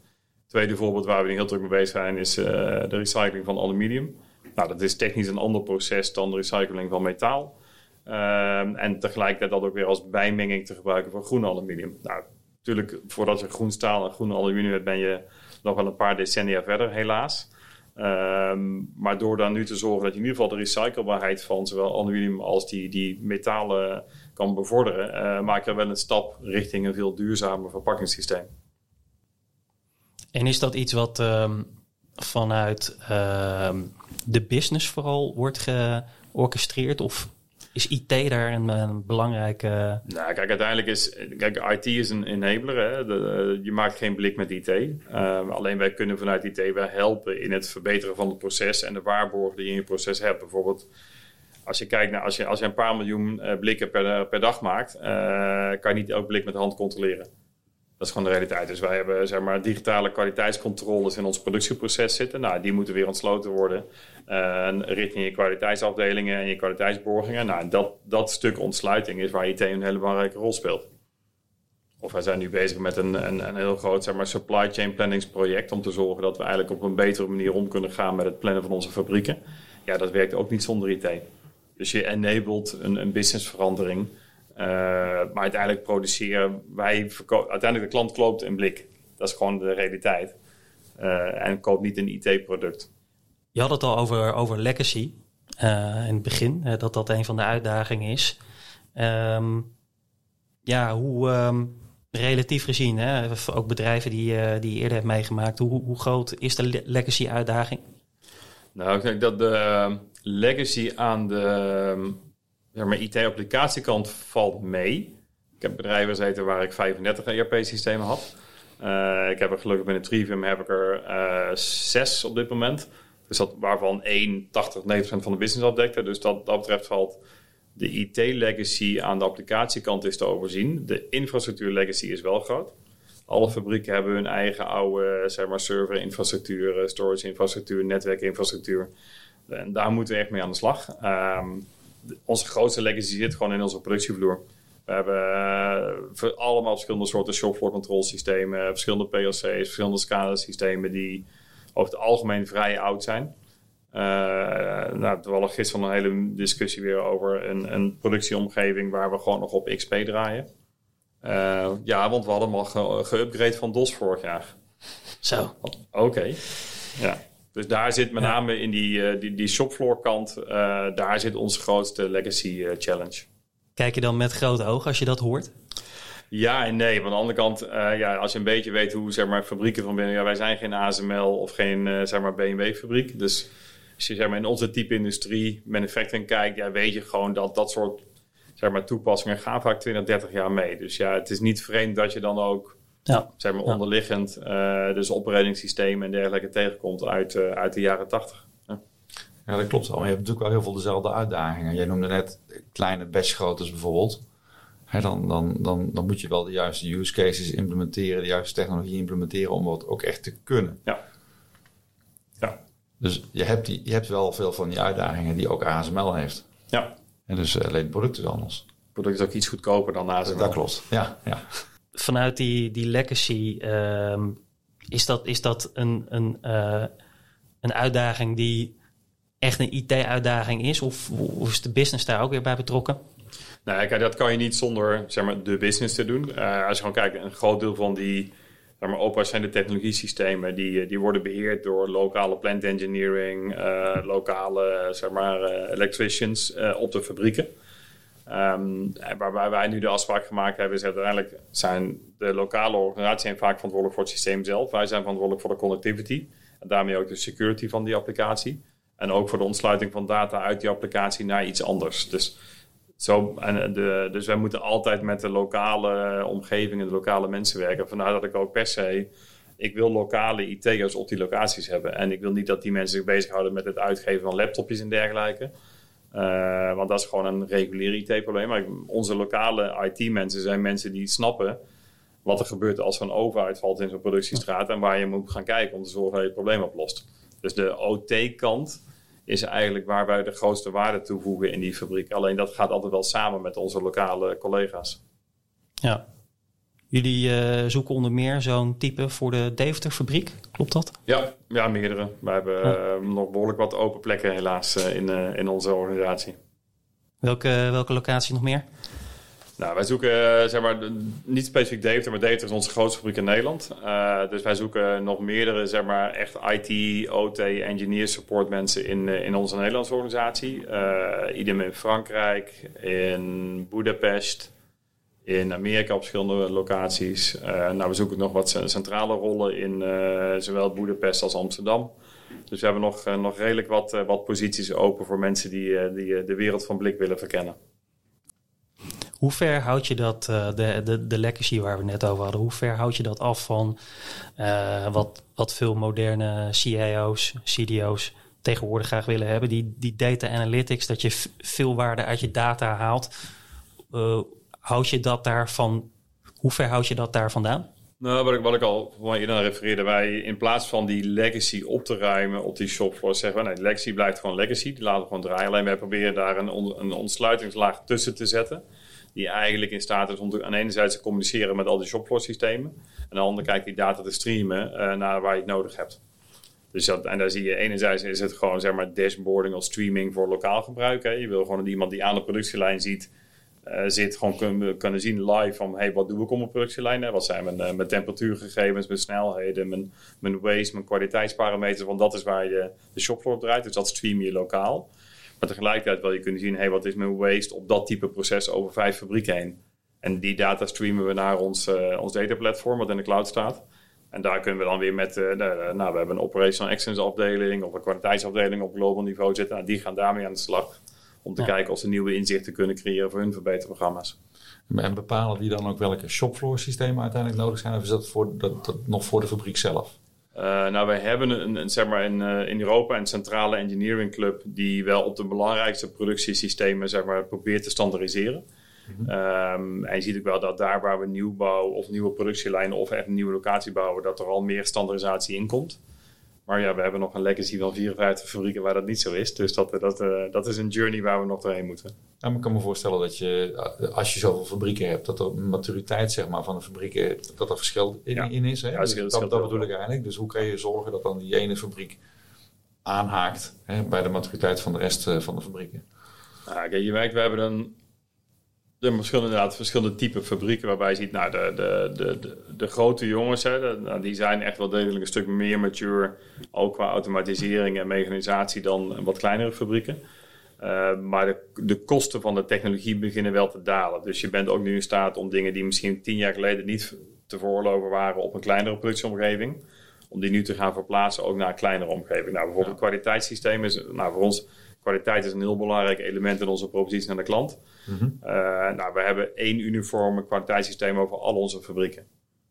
tweede voorbeeld waar we heel druk mee bezig zijn is de recycling van aluminium. Nou, dat is technisch een ander proces dan de recycling van metaal. Ehm, en tegelijkertijd dat ook weer als bijmenging te gebruiken voor groen aluminium. Nou, Natuurlijk, voordat je groen staal en groen aluminium hebt, ben je nog wel een paar decennia verder, helaas. Um, maar door dan nu te zorgen dat je in ieder geval de recyclebaarheid van zowel aluminium als die, die metalen kan bevorderen, uh, maak je wel een stap richting een veel duurzamer verpakkingssysteem. En is dat iets wat um, vanuit um, de business vooral wordt georchestreerd? Of is IT daar een, een belangrijke... Nou, kijk, uiteindelijk is... Kijk, IT is een enabler. Hè? De, je maakt geen blik met IT. Ehm, alleen wij kunnen vanuit IT wel helpen in het verbeteren van het proces... en de waarborgen die je in je proces hebt. Bijvoorbeeld, als je kijkt naar... Als je, als je een paar miljoen blikken per, per dag maakt... Kan je niet elk blik met de hand controleren. Dat is gewoon de realiteit. Dus wij hebben zeg maar, digitale kwaliteitscontroles in ons productieproces zitten. Nou, die moeten weer ontsloten worden uh, richting je kwaliteitsafdelingen en je kwaliteitsborgingen. Nou, dat, dat stuk ontsluiting is waar IT een hele belangrijke rol speelt. Of wij zijn nu bezig met een, een, een heel groot zeg maar, supply chain planningsproject om te zorgen dat we eigenlijk op een betere manier om kunnen gaan met het plannen van onze fabrieken. Ja, dat werkt ook niet zonder IT. Dus je enabled een, een businessverandering maar uiteindelijk produceren wij, uiteindelijk de klant koopt een blik. Dat is gewoon de realiteit. Uh, en koopt niet een IT-product. Je had het al over, over legacy uh, in het begin, dat dat een van de uitdagingen is. Um, ja, hoe um, relatief gezien, hè, ook bedrijven die, die je eerder hebt meegemaakt, hoe, hoe groot is de legacy-uitdaging? Nou, ik denk dat de legacy aan de ja, IT-applicatiekant valt mee. Ik heb bedrijven gezeten waar ik 35 ERP-systemen had. Uh, ik heb er gelukkig binnen Trivium heb ik er uh, zes op dit moment. Dus dat, waarvan 1 80, 90% van de business afdekte. Dus dat, dat betreft valt de IT-legacy aan de applicatiekant is te overzien. De infrastructuur-legacy is wel groot. Alle fabrieken hebben hun eigen oude zeg maar, server-infrastructuur, storage-infrastructuur, netwerkinfrastructuur. En daar moeten we echt mee aan de slag. Um, onze grootste legacy zit gewoon in onze productievloer. We hebben uh, allemaal verschillende soorten shopfloor controlsystemen, verschillende PLC's, verschillende SCADA-systemen die over het algemeen vrij oud zijn. Uh, nou, toevallig gisteren een hele discussie weer over een, een productieomgeving waar we gewoon nog op XP draaien. Uh, ja, want we hadden hem al geüpgrade van DOS vorig jaar. Zo. Oké. Ja. Dus daar zit met name in die, uh, die, die shopfloor kant, uh, daar zit onze grootste legacy uh, challenge. Kijk je dan met grote ogen als je dat hoort? Ja en nee. Van de andere kant, ja, als je een beetje weet hoe zeg maar, fabrieken van binnen... Ja, wij zijn geen ASML of geen zeg maar BMW-fabriek. Dus als je zeg maar, in onze type industrie, manufacturing kijkt... Ja, weet je gewoon dat dat soort zeg maar, toepassingen gaan vaak 20, 30 jaar mee. Dus ja, het is niet vreemd dat je dan ook ja. zeg maar onderliggend, uh, dus operating en dergelijke tegenkomt uit, uh, uit de jaren tachtig. Ja. ja. dat klopt wel. Maar je hebt natuurlijk wel heel veel dezelfde uitdagingen. Jij noemde net kleine batchgroottes bijvoorbeeld. He, dan, dan, dan, dan moet je wel de juiste use cases implementeren, de juiste technologie implementeren om dat ook echt te kunnen. Ja. ja. Dus je hebt, die, je hebt wel veel van die uitdagingen die ook ASML heeft. Ja. En dus uh, alleen het product is anders. Het product is ook iets goedkoper dan ASML. Dat klopt, ja. ja vanuit die, die legacy, uh, is dat, is dat een, een, uh, een uitdaging die echt een IT-uitdaging is? Of, is de business daar ook weer bij betrokken? Nou, kijk, dat kan je niet zonder zeg maar, de business te doen. Uh, als je gewoon kijkt, een groot deel van die zeg maar, operationele technologiesystemen, die, die worden beheerd door lokale plant engineering, lokale zeg maar, electricians op de fabrieken. Um, waarbij wij nu de afspraak gemaakt hebben, is uiteindelijk zijn de lokale organisaties vaak verantwoordelijk voor het systeem zelf. Wij zijn verantwoordelijk voor de connectivity en daarmee ook de security van die applicatie. En ook voor de ontsluiting van data uit die applicatie naar iets anders. Dus, zo, en de, dus wij moeten altijd met de lokale omgeving en de lokale mensen werken. Vandaar dat ik ook per se ik wil lokale IT'ers op die locaties hebben. En ik wil niet dat die mensen zich bezighouden met het uitgeven van laptopjes en dergelijke. Uh, want dat is gewoon een regulier IT-probleem. Maar onze lokale IT-mensen zijn mensen die snappen wat er gebeurt als een oven uitvalt in zo'n productiestraat. En waar je moet gaan kijken om te zorgen dat je het probleem oplost. Dus de OT-kant is eigenlijk waar wij de grootste waarde toevoegen in die fabriek. Alleen dat gaat altijd wel samen met onze lokale collega's. Ja, Jullie uh, zoeken onder meer zo'n type voor de Deventer-fabriek, klopt dat? Ja, ja meerdere. We hebben uh, nog behoorlijk wat open plekken helaas uh, in, in onze organisatie. Welke, welke locatie nog meer? Nou, wij zoeken zeg maar, niet specifiek Deventer, maar Deventer is onze grootste fabriek in Nederland. dus wij zoeken nog meerdere zeg maar, echt IT, OT, engineer support mensen in, in onze Nederlandse organisatie. idem in Frankrijk, in Budapest, in Amerika op verschillende locaties. Uh, nou, we zoeken nog wat centrale rollen in uh, zowel Boedapest als Amsterdam. Dus we hebben nog, nog redelijk wat, wat posities open voor mensen die, die de wereld van Blik willen verkennen. Hoe ver houd je dat, de, de, de legacy waar we net over hadden, hoe ver houd je dat af van wat, wat veel moderne CIO's, CDO's tegenwoordig graag willen hebben? Die, die data analytics, dat je veel waarde uit je data haalt. Houd je dat daarvan, hoe ver houd je dat daar vandaan? Nou, wat ik, wat ik al van eerder refereerde, wij in plaats van die legacy op te ruimen op die shopfloor, zeggen we nee, legacy blijft gewoon legacy, die laten we gewoon draaien. Alleen wij proberen daar een, een ontsluitingslaag tussen te zetten, die eigenlijk in staat is om aan de ene zijde te communiceren met al die shopfloor systemen, en aan de andere kijk die data te streamen uh, naar waar je het nodig hebt. Dus dat, en daar zie je enerzijds is het gewoon zeg maar dashboarding of streaming voor lokaal gebruik. Hè. Je wil gewoon iemand die aan de productielijn ziet uh, zit, gewoon kunnen, kunnen zien live van hey, wat doe ik op mijn productielijn? Wat zijn mijn, uh, mijn temperatuurgegevens, mijn snelheden, mijn, mijn waste, mijn kwaliteitsparameters. Want dat is waar je de shopfloor draait. Dus dat stream je lokaal. Maar tegelijkertijd wil je kunnen zien, hey, wat is mijn waste op dat type proces over vijf fabrieken heen? En die data streamen we naar ons, uh, ons wat in de cloud staat. En daar kunnen we dan weer met, nou, we hebben een operational excellence afdeling of een kwaliteitsafdeling op global niveau zitten. Die gaan daarmee aan de slag. Om te kijken of ze nieuwe inzichten kunnen creëren voor hun verbeterprogramma's. En bepalen die dan ook welke shopfloor systemen uiteindelijk nodig zijn? Of is dat, voor, dat, dat nog voor de fabriek zelf? Uh, nou, wij hebben een, een, zeg maar in, uh, in Europa een centrale engineering club die wel op de belangrijkste productiesystemen zeg maar, probeert te standaardiseren. Mm -hmm. um, en je ziet ook wel dat daar waar we nieuwbouw of nieuwe productielijnen of echt een nieuwe locatie bouwen, dat er al meer standaardisatie in komt. Maar ja, we hebben nog een legacy van 54 fabrieken waar dat niet zo is. Dus dat, dat, uh, dat is een journey waar we nog doorheen moeten. Ja, maar ik kan me voorstellen dat je, als je zoveel fabrieken hebt, dat er maturiteit zeg maar, van de fabrieken, dat er verschil in, ja. in is. Hè? Ja, dus dat, dat bedoel ik eigenlijk. Dus hoe kan je zorgen dat dan die ene fabriek aanhaakt hè, bij de maturiteit van de rest uh, van de fabrieken? Nou, kijk, je merkt, we hebben een er verschillende, inderdaad verschillende type fabrieken waarbij je ziet, nou, de, de, de, de, de grote jongens, hè, de, nou, die zijn echt wel degelijk een stuk meer mature, ook qua automatisering en mechanisatie dan wat kleinere fabrieken. Uh, maar de, de kosten van de technologie beginnen wel te dalen. Dus je bent ook nu in staat om dingen die misschien tien jaar geleden niet te veroorloven waren op een kleinere productieomgeving, om die nu te gaan verplaatsen ook naar een kleinere omgeving. Nou, bijvoorbeeld ja. kwaliteitssysteem is nou, voor ons kwaliteit is een heel belangrijk element in onze propositie naar de klant. Mm -hmm. uh, nou, we hebben één uniforme kwaliteitssysteem over al onze fabrieken.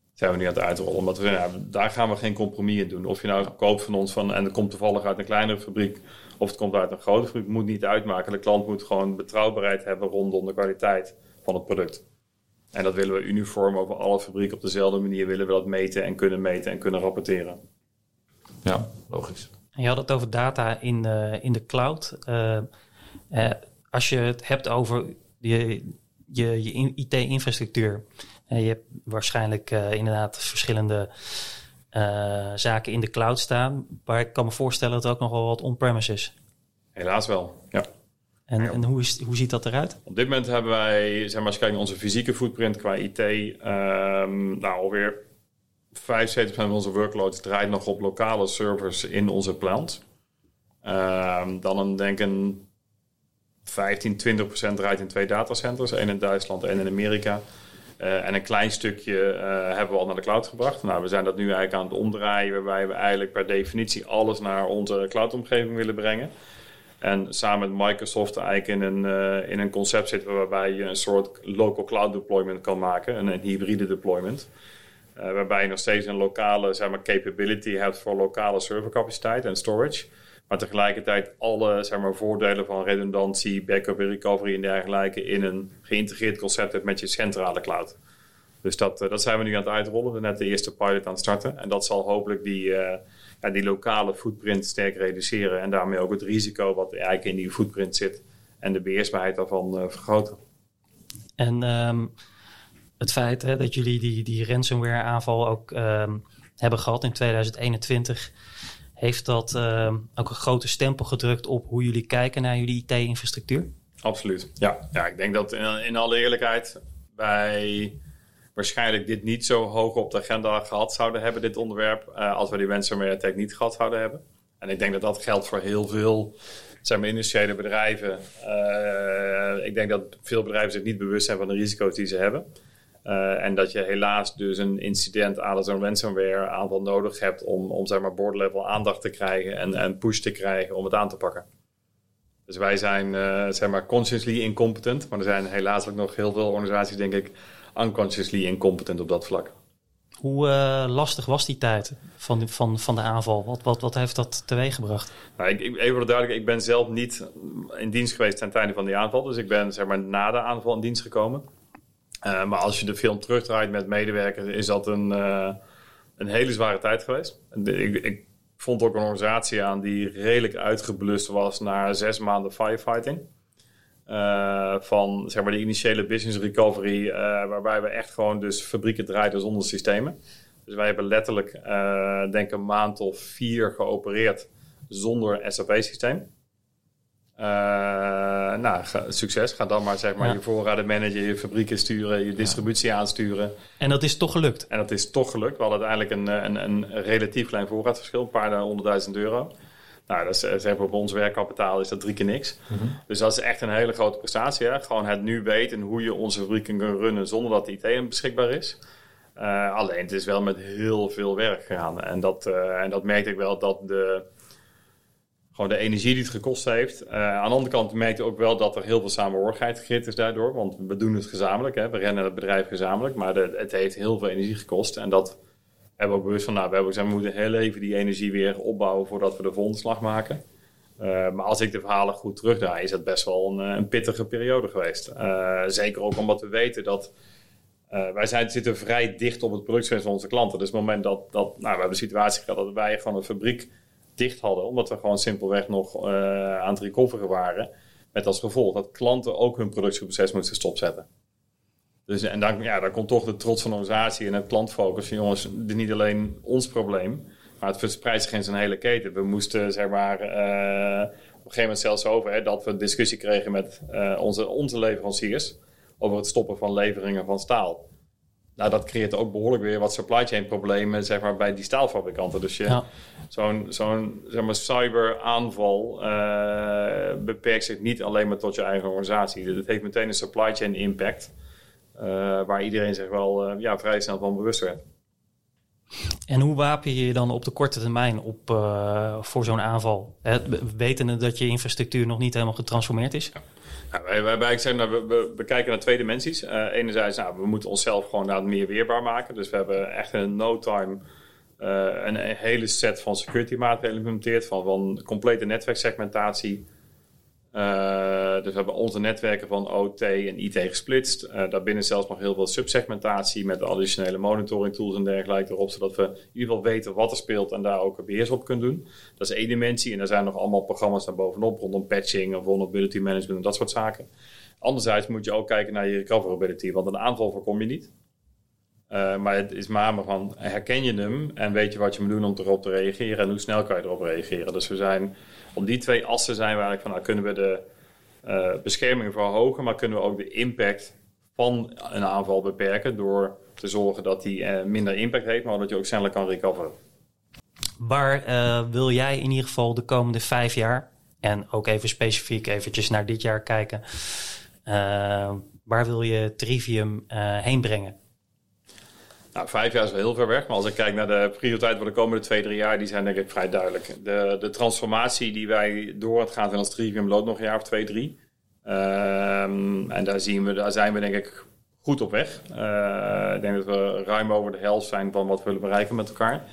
Dat zijn we nu aan het uitrollen. Omdat we, nou, daar gaan we geen compromis in doen. Of je nou koopt van ons van, en het komt toevallig uit een kleinere fabriek. Of het komt uit een grote fabriek. Moet niet uitmaken. De klant moet gewoon betrouwbaarheid hebben rondom de kwaliteit van het product. En dat willen we uniform over alle fabrieken op dezelfde manier willen we dat meten en kunnen meten en kunnen rapporteren. Ja, logisch. Je had het over data in de, in de cloud. Uh, uh, als je het hebt over je, je, je IT-infrastructuur. Uh, je hebt waarschijnlijk inderdaad verschillende zaken in de cloud staan. Maar ik kan me voorstellen dat er ook nog wel wat on-premise is. Helaas wel, ja. En, en hoe, is, hoe ziet dat eruit? Op dit moment hebben wij, zeg maar, als je kijkt naar onze fysieke footprint qua IT, um, nou alweer 75% van onze workload draait nog op lokale servers in onze plant. Uh, dan een, denk een 15, 20% draait in twee datacenters. één in Duitsland, één in Amerika. Uh, en een klein stukje uh, hebben we al naar de cloud gebracht. Nou, we zijn dat nu eigenlijk aan het omdraaien, waarbij we eigenlijk per definitie alles naar onze cloudomgeving willen brengen. En samen met Microsoft eigenlijk in een, uh, in een concept zitten waarbij je een soort local cloud deployment kan maken, een hybride deployment. Uh, waarbij je nog steeds een lokale zeg maar, capability hebt voor lokale servercapaciteit en storage. Maar tegelijkertijd alle zeg maar, voordelen van redundantie, backup en recovery en dergelijke in een geïntegreerd concept hebt met je centrale cloud. Dus dat, uh, dat zijn we nu aan het uitrollen. We net de eerste pilot aan het starten. En dat zal hopelijk die, uh, ja, die lokale footprint sterk reduceren. En daarmee ook het risico wat eigenlijk in die footprint zit en de beheersbaarheid daarvan vergroten. En um het feit hè, dat jullie die, die ransomware aanval ook um, hebben gehad in 2021, heeft dat um, ook een grote stempel gedrukt op hoe jullie kijken naar jullie IT-infrastructuur? Absoluut. Ja. ja, ik denk dat in, alle eerlijkheid wij waarschijnlijk dit niet zo hoog op de agenda gehad zouden hebben, dit onderwerp, uh, als we die ransomware attack niet gehad zouden hebben. En ik denk dat dat geldt voor heel veel industriële bedrijven. Uh, ik denk dat veel bedrijven zich niet bewust zijn van de risico's die ze hebben. En dat je helaas dus een incident aan zo'n ransomware aanval nodig hebt om, om zeg maar board level aandacht te krijgen en, en push te krijgen om het aan te pakken. Dus wij zijn zeg maar consciously incompetent, maar er zijn helaas ook nog heel veel organisaties denk ik unconsciously incompetent op dat vlak. Hoe uh, lastig was die tijd van, van, van de aanval? Wat, wat, wat heeft dat teweeggebracht? Nou, ik, ik, even duidelijk, ik ben zelf niet in dienst geweest ten tijde van die aanval. Dus ik ben zeg maar na de aanval in dienst gekomen. Uh, maar als je de film terugdraait met medewerkers, is dat een, uh, een hele zware tijd geweest. Ik, ik vond ook een organisatie aan die redelijk uitgeblust was na zes maanden firefighting. Uh, van zeg maar de initiële business recovery, waarbij we echt gewoon dus fabrieken draaiden zonder systemen. Dus wij hebben letterlijk, denk een maand of vier geopereerd zonder SAP-systeem. Nou, succes. Ga dan maar zeg maar ja. je voorraden managen, je fabrieken sturen, je distributie ja. aansturen. En dat is toch gelukt? En dat is toch gelukt. We hadden uiteindelijk een, een, een relatief klein voorraadverschil, een paar honderdduizend euro. Nou, dat is, eh, zeg maar, op ons werkkapitaal is dat drie keer niks. Mhm. Dus dat is echt een hele grote prestatie. Hè? Gewoon het nu weten hoe je onze fabrieken kan runnen zonder dat de IT beschikbaar is. Uh, alleen het is wel met heel veel werk gegaan. En dat, uh, en dat merkte ik wel dat de, gewoon de energie die het gekost heeft. Uh, aan de andere kant merkte ook wel dat er heel veel samenhorigheid gegeten is daardoor. Want we doen het gezamenlijk. Hè? We rennen het bedrijf gezamenlijk. Maar de, het heeft heel veel energie gekost. En dat hebben we ook bewust van, nou, we, hebben gezegd, we moeten heel even die energie weer opbouwen voordat we de volgende slag maken. Uh, maar als ik de verhalen goed terugdraai, is het best wel een, eh, een pittige periode geweest. Zeker ook omdat we weten dat wij zijn, zitten vrij dicht op het productiegrens van onze klanten. Dus het moment dat, dat nou, we hebben een situatie gehad dat wij gewoon een fabriek dicht hadden, omdat we gewoon simpelweg nog aan het recoveren waren. Met als gevolg dat klanten ook hun productieproces moesten stopzetten. Dus, en dan, ja, dan komt toch de trots van organisatie en het klantfocus van jongens, dit is niet alleen ons probleem, maar het verspreidt zich in zijn hele keten. We moesten zeg maar uh, op een gegeven moment zelfs over hè, dat we een discussie kregen met uh, onze, onze leveranciers over het stoppen van leveringen van staal. Nou, dat creëert ook behoorlijk weer wat supply chain problemen zeg maar, bij die staalfabrikanten. Dus ja. zo'n zo'n zeg maar, cyberaanval uh, beperkt zich niet alleen maar tot je eigen organisatie. Het heeft meteen een supply chain impact. Uh, waar iedereen zich wel uh, ja, vrij snel van bewust werd. En hoe wapen je je dan op de korte termijn op uh, voor zo'n aanval? Het, wetende dat je infrastructuur nog niet helemaal getransformeerd is? Nou, wij, wij, wij nou, we, we, kijken naar twee dimensies. enerzijds, nou, we moeten onszelf gewoon nou, meer weerbaar maken. Dus we hebben echt in no time een, een, hele set van security maatregelen geïmplementeerd. Van, van complete netwerksegmentatie uh, dus we hebben onze netwerken van OT en IT gesplitst. Uh, daarbinnen zelfs nog heel veel subsegmentatie met additionele monitoring tools en dergelijke erop, zodat we in ieder geval weten wat er speelt en daar ook beheers op kunnen doen. Dat is één dimensie en er zijn nog allemaal programma's daar bovenop rondom patching of vulnerability management en dat soort zaken. Anderzijds moet je ook kijken naar je recoverability, want een aanval voorkom je niet. Uh, maar het is maar van herken je hem en weet je wat je moet doen om erop te reageren en hoe snel kan je erop reageren. Dus we zijn op die twee assen zijn we eigenlijk van, nou, kunnen we de uh, bescherming verhogen, maar kunnen we ook de impact van een aanval beperken door te zorgen dat die uh, minder impact heeft, maar dat je ook sneller kan recoveren. Waar wil jij in ieder geval de komende vijf jaar, en ook even specifiek eventjes naar dit jaar kijken, waar wil je Trivium heen brengen? Nou, vijf jaar is wel heel ver weg. Maar als ik kijk naar de prioriteiten voor de komende twee, drie jaar, die zijn denk ik vrij duidelijk. De, de transformatie die wij door het gaan in als Trivium loopt nog een jaar of twee, drie. Um, en daar, zien we, daar zijn we denk ik goed op weg. Uh, ik denk dat we ruim over de helft zijn van wat we willen bereiken met elkaar.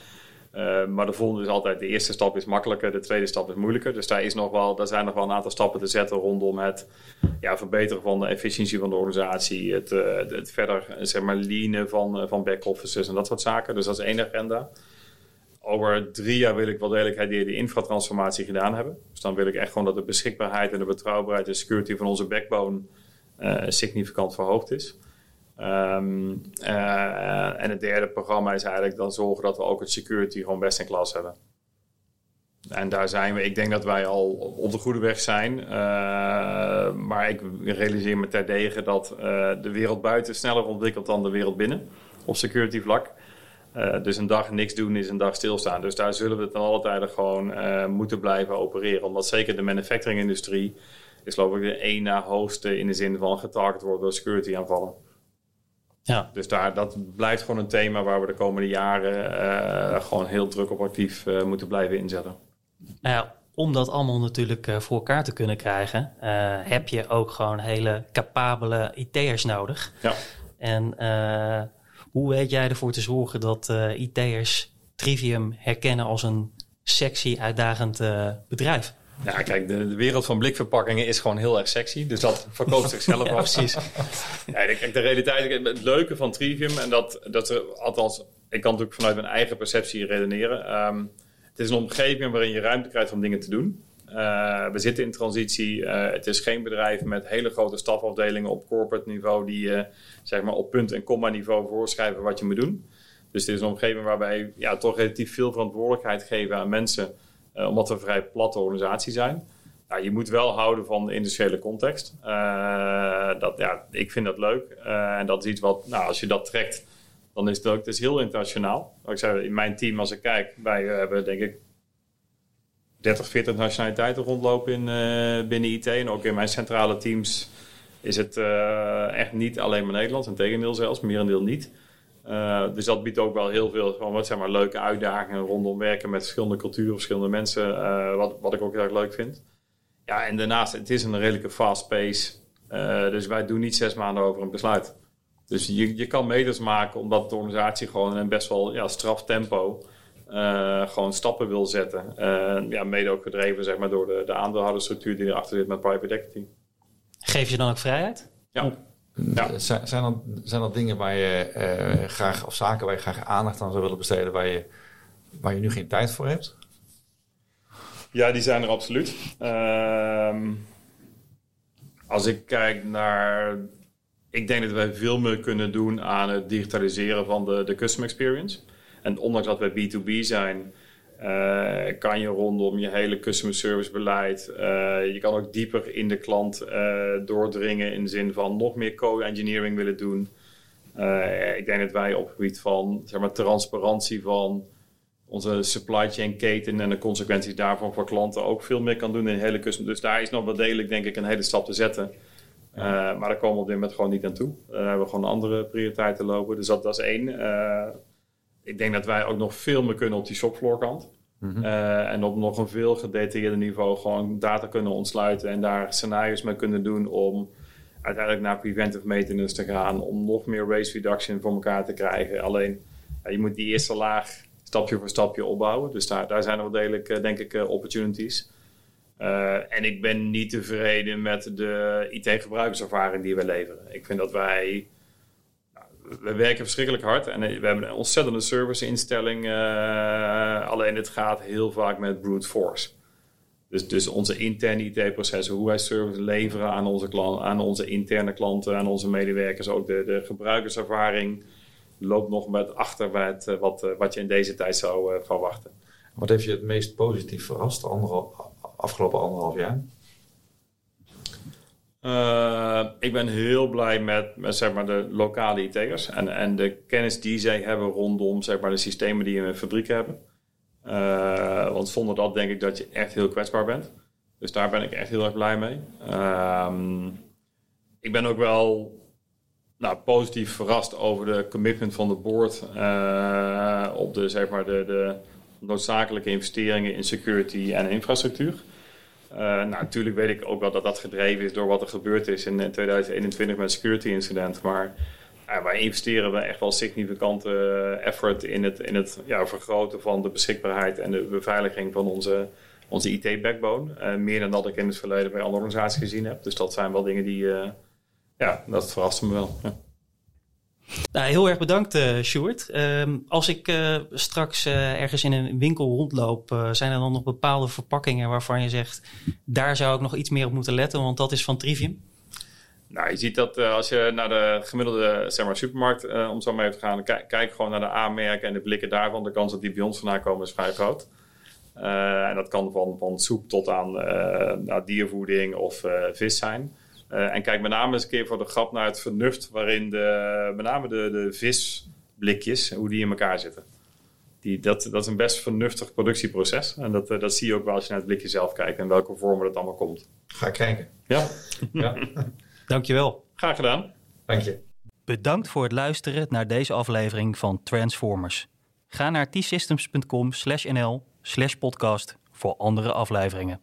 Uh, maar de volgende is altijd, de eerste stap is makkelijker, de tweede stap is moeilijker. Dus daar, is nog wel, daar zijn nog wel een aantal stappen te zetten rondom het ja, verbeteren van de efficiëntie van de organisatie. Het, uh, het verder zeg maar, leanen van, uh, van back-offices en dat soort zaken. Dus dat is één agenda. Over drie jaar wil ik wel degelijk die, die infratransformatie gedaan hebben. Dus dan wil ik echt gewoon dat de beschikbaarheid en de betrouwbaarheid en security van onze backbone significant verhoogd is. Um, uh, en het derde programma is eigenlijk dan zorgen dat we ook het security gewoon best in klas hebben. En daar zijn we. Ik denk dat wij al op de goede weg zijn. Uh, maar ik realiseer me terdege dat uh, de wereld buiten sneller ontwikkelt dan de wereld binnen. Op security vlak. Dus een dag niks doen is een dag stilstaan. Dus daar zullen we ten alle tijde gewoon moeten blijven opereren. Omdat zeker de manufacturing industrie is geloof ik de één na hoogste in de zin van getarget wordt door security aanvallen. Ja. Dus daar, dat blijft gewoon een thema waar we de komende jaren gewoon heel druk op actief moeten blijven inzetten. Nou ja, om dat allemaal natuurlijk voor elkaar te kunnen krijgen, heb je ook gewoon hele capabele IT'ers nodig. Ja. En hoe weet jij ervoor te zorgen dat IT'ers Trivium herkennen als een sexy, uitdagend bedrijf? Ja, kijk, de, de, wereld van blikverpakkingen is gewoon heel erg sexy. Dus dat verkoopt zichzelf ja, precies. ja, kijk, de realiteit, het leuke van Trivium, en dat, dat er, althans, ik kan natuurlijk vanuit mijn eigen perceptie redeneren. Ehm, het is een omgeving waarin je ruimte krijgt om dingen te doen. Uh, we zitten in transitie. Uh, het is geen bedrijf met hele grote stafafdelingen op corporate niveau die uh, zeg maar op punt en komma niveau voorschrijven wat je moet doen. Dus het is een omgeving waarbij ja, toch relatief veel verantwoordelijkheid geven aan mensen omdat we een vrij platte organisatie zijn. Nou, je moet wel houden van de industriële context. Uh, dat, ja, ik vind dat leuk. Uh, en dat is iets wat, nou, als je dat trekt, dan is het ook het is heel internationaal. ik zei, in mijn team, als ik kijk, wij hebben denk ik 30, 40 nationaliteiten rondlopen in, binnen IT. En ook in mijn centrale teams is het echt niet alleen maar Nederlands. En tegendeel zelfs, merendeel niet. Uh, dus dat biedt ook wel heel veel gewoon, wat zeg maar, leuke uitdagingen rondom werken met verschillende culturen, verschillende mensen. Uh, wat, wat ik ook heel erg leuk vind. Ja, en daarnaast, het is een redelijke fast pace. Uh, dus wij doen niet zes maanden over een besluit. Dus je, je kan meters maken omdat de organisatie gewoon in een best wel ja, straf tempo gewoon stappen wil zetten. ja, mede ook gedreven zeg maar, door de, de aandeelhoudersstructuur die erachter zit met private equity. Geef je dan ook vrijheid? Ja. Ja. Zijn, er, zijn dingen waar je uh, graag, of zaken waar je graag aandacht aan zou willen besteden, waar je, waar je nu geen tijd voor hebt? Ja, die zijn er absoluut. Uh, als ik kijk naar. Ik denk dat wij veel meer kunnen doen aan het digitaliseren van de, de customer experience. En ondanks dat wij B2B zijn, kan je rondom je hele customer service beleid, uh, je kan ook dieper in de klant uh, doordringen in de zin van nog meer co-engineering willen doen. ik denk dat wij op het gebied van zeg maar, transparantie van onze supply chain keten en de consequenties daarvan voor klanten ook veel meer kan doen in de hele customer. Dus daar is nog wel degelijk denk ik een hele stap te zetten. maar daar komen we op dit moment gewoon niet aan toe. Daar hebben we gewoon andere prioriteiten lopen. Dus dat, dat is één ik denk dat wij ook nog veel meer kunnen op die shopfloorkant. Mm en op nog een veel gedetailleerder niveau gewoon data kunnen ontsluiten en daar scenario's mee kunnen doen om uiteindelijk naar preventive maintenance te gaan, om nog meer waste reduction voor elkaar te krijgen. Alleen, je moet die eerste laag stapje voor stapje opbouwen. Dus daar, daar zijn er wel degelijk, eh, denk ik, uh, opportunities. en ik ben niet tevreden met de IT-gebruikerservaring die we leveren. Ik vind dat wij we werken verschrikkelijk hard en we hebben een ontzettende serviceinstelling. Uh, alleen het gaat heel vaak met brute force. Dus, dus onze interne IT-processen, hoe wij service leveren aan onze, klant, aan onze interne klanten, aan onze medewerkers, ook de, de gebruikerservaring loopt nog met achter eh, wat, eh, wat je in deze tijd zou verwachten. Wat heeft je het meest positief verrast de afgelopen anderhalf jaar? Uh, ik ben heel blij met, met zeg maar, de lokale IT'ers en, en de kennis die zij hebben rondom zeg maar, de systemen die in een fabriek hebben. Uh, want zonder dat denk ik dat je echt heel kwetsbaar bent. Dus daar ben ik echt heel erg blij mee. Uh, ik ben ook wel nou, positief verrast over de commitment van de board uh, op de, zeg maar, de, de noodzakelijke investeringen in security en infrastructuur. Uh, nou, natuurlijk weet ik ook wel dat dat gedreven is door wat er gebeurd is in 2021 met het security incident. Maar wij investeren we echt wel significante eh, effort in het, in het ja, vergroten van de beschikbaarheid en de beveiliging van onze, onze IT-backbone. Meer dan dat ik in het verleden bij andere organisaties gezien heb. Dus dat zijn wel dingen die, ja, dat verrast me wel. Nou, heel erg bedankt, uh, Sjoerd. Uh, als ik uh, straks uh, ergens in een winkel rondloop, zijn er dan nog bepaalde verpakkingen waarvan je zegt, daar zou ik nog iets meer op moeten letten, want dat is van Trivium? Nou, je ziet dat als je naar de gemiddelde zeg maar, supermarkt, om zo mee te gaan, kijk gewoon naar de aanmerken en de blikken daarvan. De kans dat die bij ons vandaan komen is vrij groot. en dat kan van, van soep tot aan nou, diervoeding of vis zijn. Uh, en kijk met name eens een keer voor de grap naar het vernuft waarin de, met name de, de visblikjes, hoe die in elkaar zitten. Die, dat, dat is een best vernuftig productieproces. En dat, uh, dat zie je ook wel als je naar het blikje zelf kijkt en welke vormen dat allemaal komt. Ga kijken. Ja. ja. Dankjewel. Graag gedaan. Dank je. Bedankt voor het luisteren naar deze aflevering van Transformers. Ga naar t-systems.com/nl/podcast voor andere afleveringen.